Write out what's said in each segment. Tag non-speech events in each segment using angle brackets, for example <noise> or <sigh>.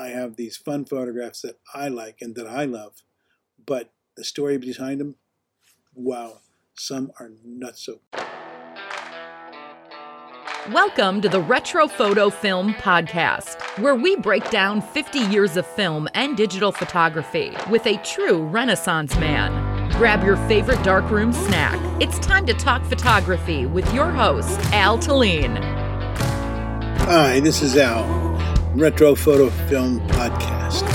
I have these fun photographs that I like and that I love, but the story behind them, wow, some are not so. Welcome to the Retro Photo Film Podcast, where we break down 50 years of film and digital photography with a true Renaissance man. Grab your favorite darkroom snack. It's time to talk photography with your host, Al Talene. Hi, this is Al, Retro Photo Film Podcast.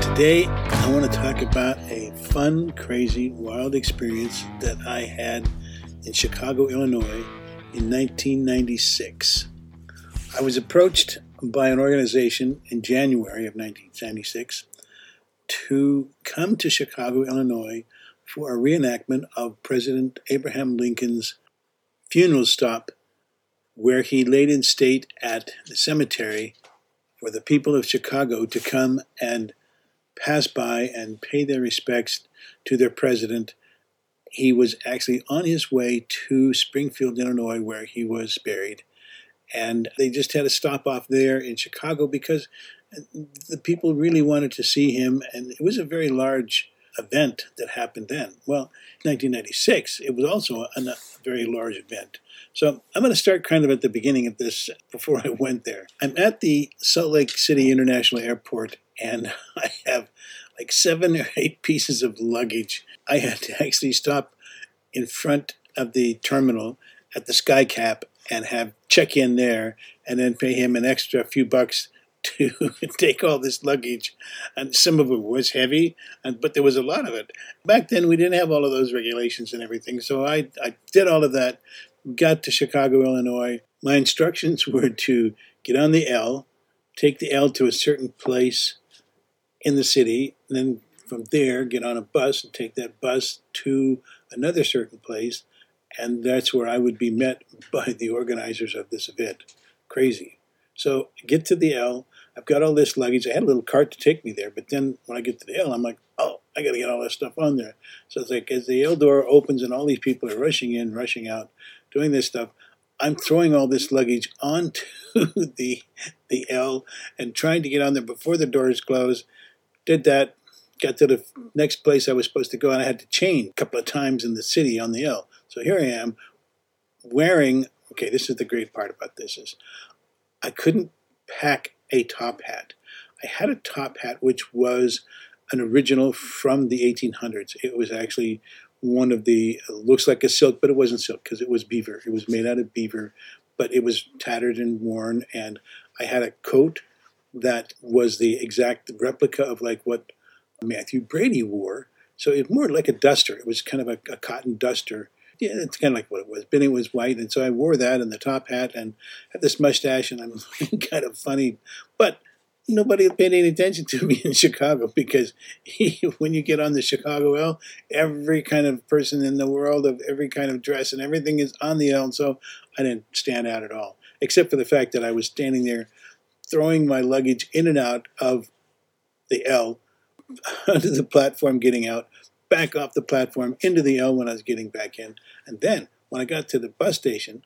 Today, I want to talk about a fun, crazy, wild experience that I had in Chicago, Illinois in 1996. I was approached by an organization in January of 1996 to come to Chicago, Illinois for a reenactment of President Abraham Lincoln's funeral stop, where he laid in state at the cemetery for the people of Chicago to come and pass by and pay their respects to their president. He was actually on his way to Springfield, Illinois, where he was buried. And they just had a stop off there in Chicago because the people really wanted to see him. And it was a very large event that happened then. Well, 1996, it was also a, very large event. So I'm going to start kind of at the beginning of this before I went there. I'm at the Salt Lake City International Airport and <laughs> I have like seven or eight pieces of luggage. I had to actually stop in front of the terminal at the Skycap and have check in there and then pay him an extra few bucks to <laughs> take all this luggage, and some of it was heavy, and, but there was a lot of it. Back then, we didn't have all of those regulations and everything, so I, I did all of that, got to Chicago, Illinois. My instructions <laughs> were to get on the L, take the L to a certain place in the city, and then from there get on a bus and take that bus to another certain place, and that's where I would be met <laughs> by the organizers of this event. Crazy. So get to the L, I've got all this luggage. I had a little cart to take me there, but then when I get to the L, I'm like, oh, I got to get all this stuff on there. So it's like as the L door opens and all these people are rushing in, rushing out, doing this stuff, I'm throwing all this luggage onto <laughs> the the L and trying to get on there before the doors close. Did that, got to the next place I was supposed to go, and I had to change a couple of times in the city on the L. So here I am, wearing. Okay, this is the great part about this is, I couldn't pack a top hat. I had a top hat which was an original from the 1800s. It was actually one of the looks like a silk, but it wasn't silk because it was beaver. It was made out of beaver, but it was tattered and worn. And I had a coat that was the exact replica of like what Mathew Brady wore. So it more like a duster. It was kind of a, a cotton duster yeah, it's kind of like what it was. Benny was white, and so I wore that and the top hat and had this mustache, and I'm <laughs> looking kind of funny. But nobody paid any attention to me in Chicago because he, <laughs> when you get on the Chicago L, every kind of person in the world of every kind of dress and everything is on the L, and so I didn't stand out at all, except for the fact that I was standing there throwing my luggage in and out of the L <laughs> onto the platform getting out back off the platform into the L when I was getting back in. And then when I got to the bus station,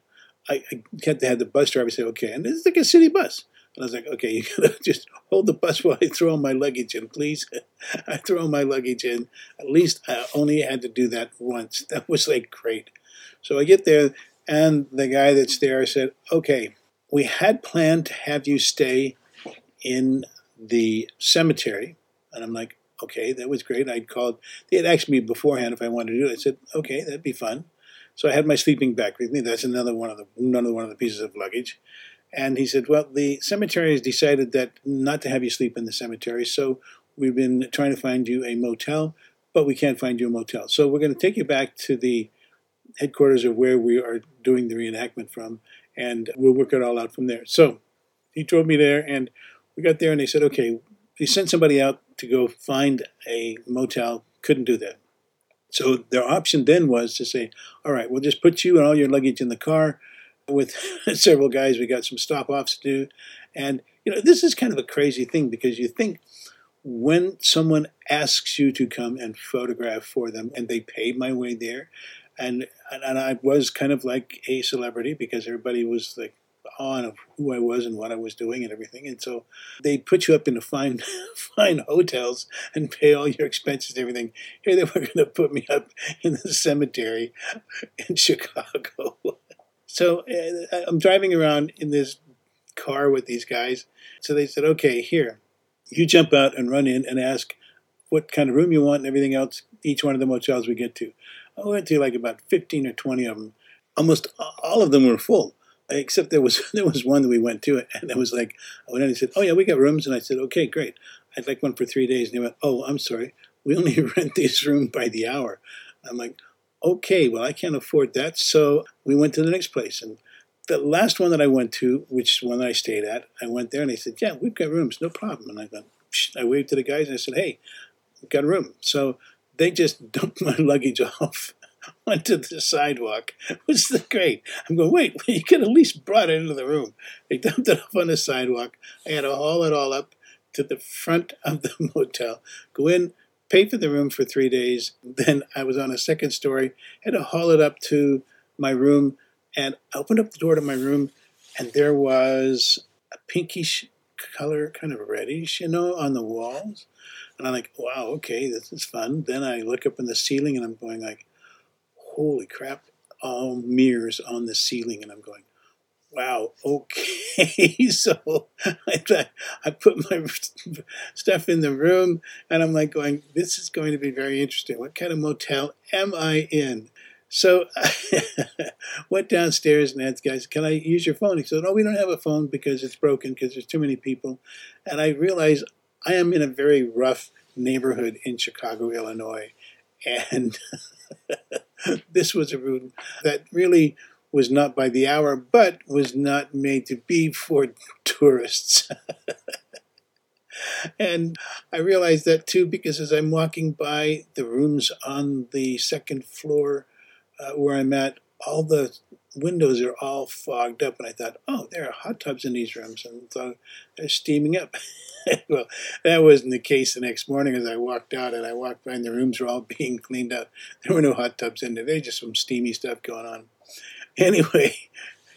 I, I had to have the bus driver say, okay, and this is like a city bus. And I was like, okay, you <laughs> gotta just hold the bus while I throw my luggage in, please. <laughs> I throw my luggage in. At least I only had to do that once. <laughs> That was like great. So I get there, and the guy that's there said, okay, we had planned to have you stay in the cemetery. And I'm like, okay, that was great. I'd called, they had asked me beforehand if I wanted to do it. I said, okay, that'd be fun. So I had my sleeping bag with me. That's another one of the another one of the pieces of luggage. And he said, well, the cemetery has decided that not to have you sleep in the cemetery, so we've been trying to find you a motel, but we can't find you a motel. So we're going to take you back to the headquarters of where we are doing the reenactment from, and we'll work it all out from there. So he drove me there, and we got there, and they said, okay, they sent somebody out to go find a motel, couldn't do that. So their option then was to say, all right, we'll just put you and all your luggage in the car with <laughs> several guys. We got some stop offs to do. And, you know, this is kind of a crazy thing because you think when someone asks you to come and photograph for them and they paid my way there, and, and I was kind of like a celebrity because everybody was like on of who I was and what I was doing and everything. And so they put you up in the fine, <laughs> fine hotels and pay all your expenses and everything. Here they were going to put me up in the cemetery in Chicago. <laughs> so uh, I'm driving around in this car with these guys. So they said, okay, here, you jump out and run in and ask what kind of room you want and everything else, each one of the motels we get to. I went to like about 15 or 20 of them. Almost all of them were full, except there was <laughs> there was one that we went to, and it was like, I went in and he said, oh yeah, we got rooms. And I said, okay, great. I'd like one for three days. And he went, oh, I'm sorry. We only <laughs> rent this room by the hour. I'm like, okay, well, I can't afford that. So we went to the next place. And the last one that I went to, which one I stayed at, I went there and they said, yeah, we've got rooms, no problem. And I thought, I waved to the guys and I said, hey, we've got a room. So they just <laughs> dumped my luggage off <laughs> onto the sidewalk. Was great. I'm going, wait, <laughs> you could at least brought it into the room. They <laughs> dumped it off on the sidewalk. I had to haul it all up to the front of the motel, go in, pay for the room for three days. Then I was on a second story, had to haul it up to my room, and I opened up the door to my room, and there was a pinkish color, kind of reddish, you know, on the walls. And I'm like, wow, okay, this is fun. Then I look up in the ceiling and I'm going like, holy crap, all mirrors on the ceiling. And I'm going, wow, <laughs> okay. so I, I put my <laughs> stuff in the room and I'm like going, this is going to be very interesting. What kind of motel am I in? So I <laughs> went downstairs and asked guys, can I use your phone? He said, no, we don't have a phone because it's broken because there's too many people. And I realized I am in a very rough neighborhood in Chicago, Illinois, and <laughs> this was a route that really was not by the hour, but was not made to be for <laughs> tourists. <laughs> and I realized that too because as I'm walking by the rooms on the second floor uh, where I'm at, all the windows are all fogged up, and I thought, oh, there are hot tubs in these rooms, and so they're steaming up. <laughs> well, that wasn't the case the next morning as I walked out, and I walked by, and the rooms were all <laughs> being cleaned out. There were no hot tubs in there. There's just some steamy stuff going on. <laughs> Anyway,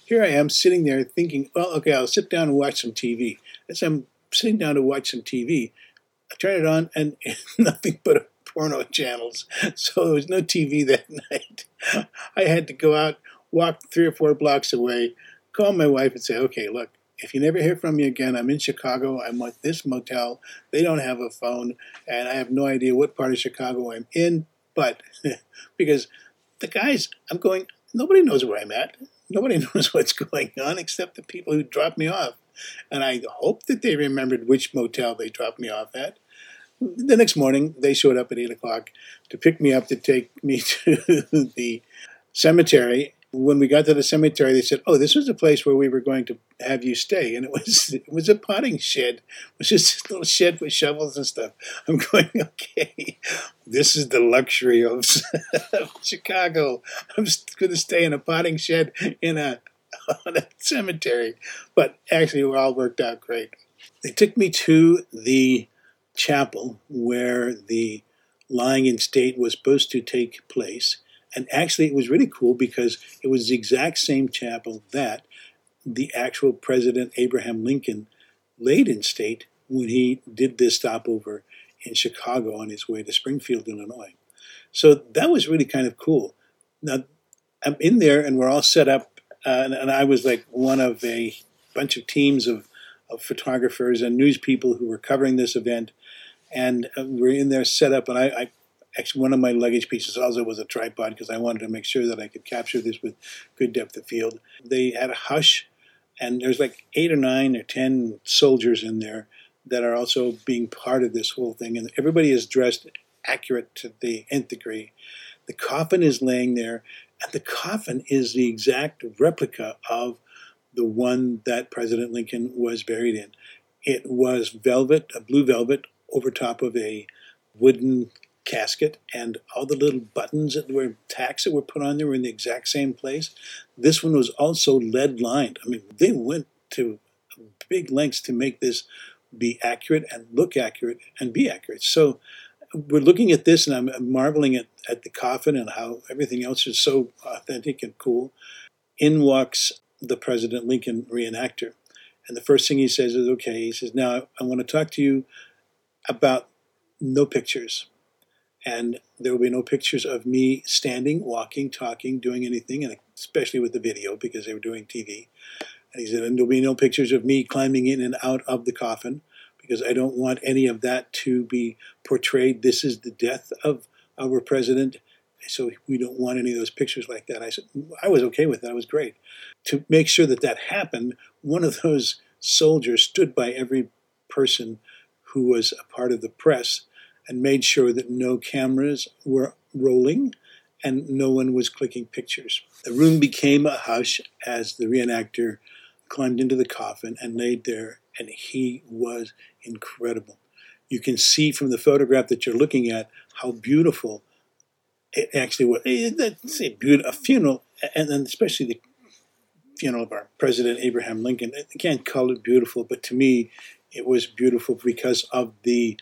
here I am sitting there thinking, well, okay, I'll sit down and watch some TV. As I'm sitting down to watch some TV, I turn it on, and nothing but porno channels. So there was no TV that night. I had to go out walk three or four blocks away, call my wife and say, okay, look, if you never hear from me again, I'm in Chicago. I'm at this motel. They don't have a phone, and I have no idea what part of Chicago I'm in. But <laughs> because the guys, I'm going, nobody knows where I'm at. Nobody <laughs> knows what's going on except the people who dropped me off. And I hope that they remembered which motel they dropped me off at. The next morning, they showed up at 8 o'clock to pick me up to take me <laughs> to the cemetery when we got to the cemetery, they said, "Oh, this was the place where we were going to have you stay," and it was <laughs> it was a potting shed. It was just a little shed with shovels and stuff. I'm going, <laughs> okay, this is the luxury of, <laughs> Chicago. I'm going to stay in a potting shed in a on a cemetery, but actually, it all worked out great. They took me to the chapel where the lying in state was supposed to take place and actually, it was really cool because it was the exact same chapel that the actual President Abraham Lincoln laid in state when he did this stopover in Chicago on his way to Springfield, Illinois. So that was really kind of cool. Now, I'm in there and we're all set up, uh, and, and, I was like one of a bunch of teams of, of photographers and news people who were covering this event. And uh, we're in there set up, and I, I actually one of my luggage pieces also was a tripod because I wanted to make sure that I could capture this with good depth of field. They had a hush, and there's like eight or nine or ten soldiers in there that are also being part of this whole thing, and everybody is dressed accurate to the nth degree. The coffin is laying there, and the coffin is the exact replica of the one that President Lincoln was buried in. It was velvet, a blue velvet, over top of a wooden casket and all the little buttons that were tacks that were put on there were in the exact same place. This one was also lead lined. I mean, they went to big lengths to make this be accurate and look accurate and be accurate. So we're looking at this and I'm marveling at, at the coffin and how everything else is so authentic and cool. In walks the President Lincoln reenactor. And the first thing he says is, okay, he says, now I want to talk to you about no pictures. And there will be no pictures of me standing, walking, talking, doing anything, and especially with the video because they were doing TV. And he said, and there'll be no pictures of me climbing in and out of the coffin because I don't want any of that to be portrayed. This is the death of our president. So we don't want any of those pictures like that. I said, I was okay with that. It was great. To make sure that that happened, one of those soldiers stood by every person who was a part of the press and made sure that no cameras were rolling and no one was clicking pictures. The room became a hush as the reenactor climbed into the coffin and laid there, and he was incredible. You can see from the photograph that you're looking at how beautiful it actually was. Eh, it's a, beautiful, a funeral, and then especially the funeral of our President Abraham Lincoln. Call it beautiful, but to me, it was beautiful because of the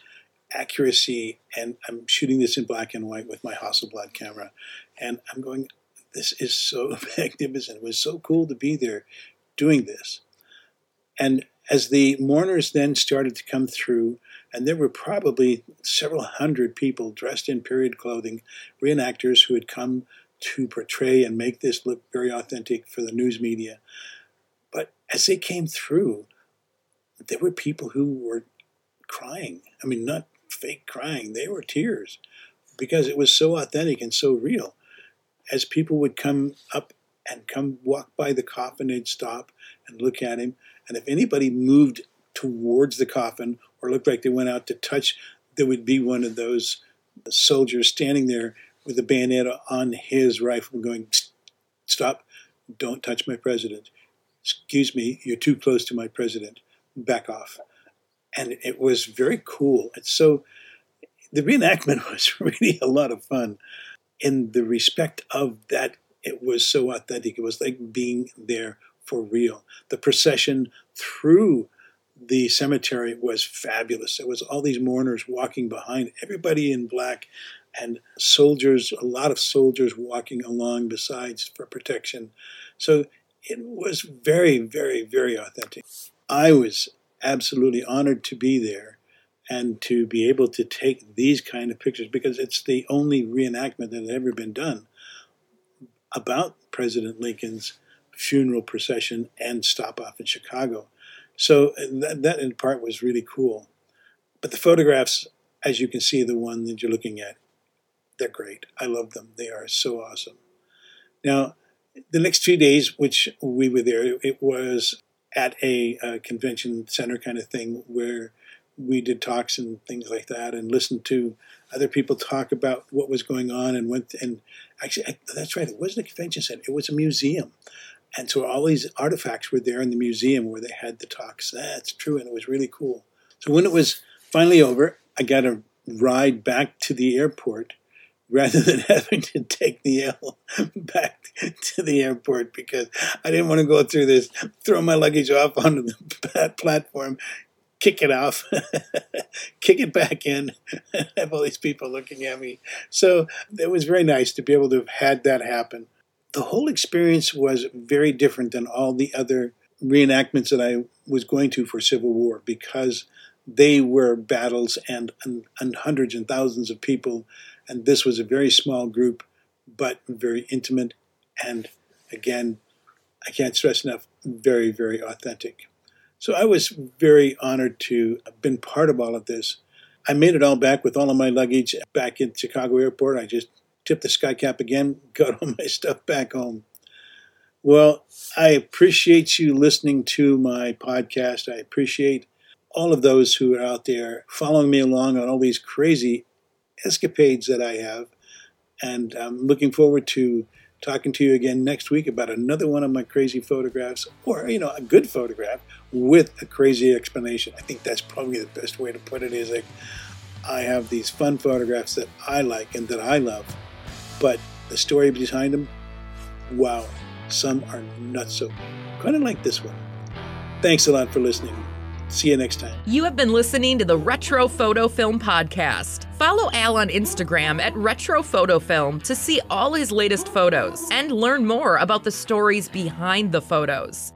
accuracy. And I'm shooting this in black and white with my Hasselblad camera, and I'm going, this is so <laughs> magnificent. It was so cool to be there doing this. And as the mourners then started to come through, and there were probably several hundred people dressed in period clothing, reenactors who had come to portray and make this look very authentic for the news media. But as they came through, there were people who were crying. I mean, not fake crying, they were tears because it was so authentic and so real. As people would come up and come walk by the coffin, they'd stop and look at him. And if anybody moved towards the coffin or looked like they went out to touch, there would be one of those soldiers standing there with a bayonet on his rifle going, Stop, don't touch my president. Excuse me, you're too close to my president. Back off. And it was very cool. And so the reenactment <laughs> was really a lot of fun in the respect of that it was so authentic. It was like being there for real. The procession through the cemetery was fabulous. It was all these mourners walking behind, everybody in black, and soldiers, a lot of soldiers walking along besides for protection. So it was very, very, very authentic. I was absolutely honored to be there and to be able to take these kind of pictures because it's the only reenactment that had ever been done about President Lincoln's funeral procession and stop off in Chicago. So uh, that, that in part was really cool. But the photographs, as you can see, the one that you're looking at, they're great. I love them. They are so awesome. Now, the next few days, which we were there, it was at a, a convention center kind of thing where we did talks and things like that and listened to other people talk about what was going on and went and actually I, that's right it wasn't a convention center it was a museum. And so all these artifacts were there in the museum where they had the talks that's true and it was really cool. So when it was finally over i got a ride back to the airport rather than <laughs> having to take the L back to the airport because I didn't want to go through this, throw my luggage off onto the <laughs> platform, kick it off, <laughs> kick it back in, have all these people looking at me. So it was very nice to be able to have had that happen. The whole experience was very different than all the other reenactments that I was going to for Civil War because they were battles and, and, and hundreds and thousands of people, and this was a very small group, but very intimate, and again, I can't stress enough, very, very authentic. So I was very honored to have been part of all of this. I made it all back with all of my luggage back in Chicago airport. I just tipped the skycap again, <laughs> got all my stuff back home. Well, I appreciate you listening to my podcast. I appreciate all of those who are out there following me along on all these crazy escapades that I have. And I'm looking forward to talking to you again next week about another one of my crazy photographs, or, you know, a good photograph with a crazy explanation. I think that's probably the best way to put it is like, I have these fun photographs that I like and that I love, but the story behind them, wow, some are not so. Kind of like this one. Thanks a lot for listening. See you next time. You have been listening to the Retro Photo Film Podcast. Follow Al on Instagram at Retro Photo Film to see all his latest photos and learn more about the stories behind the photos.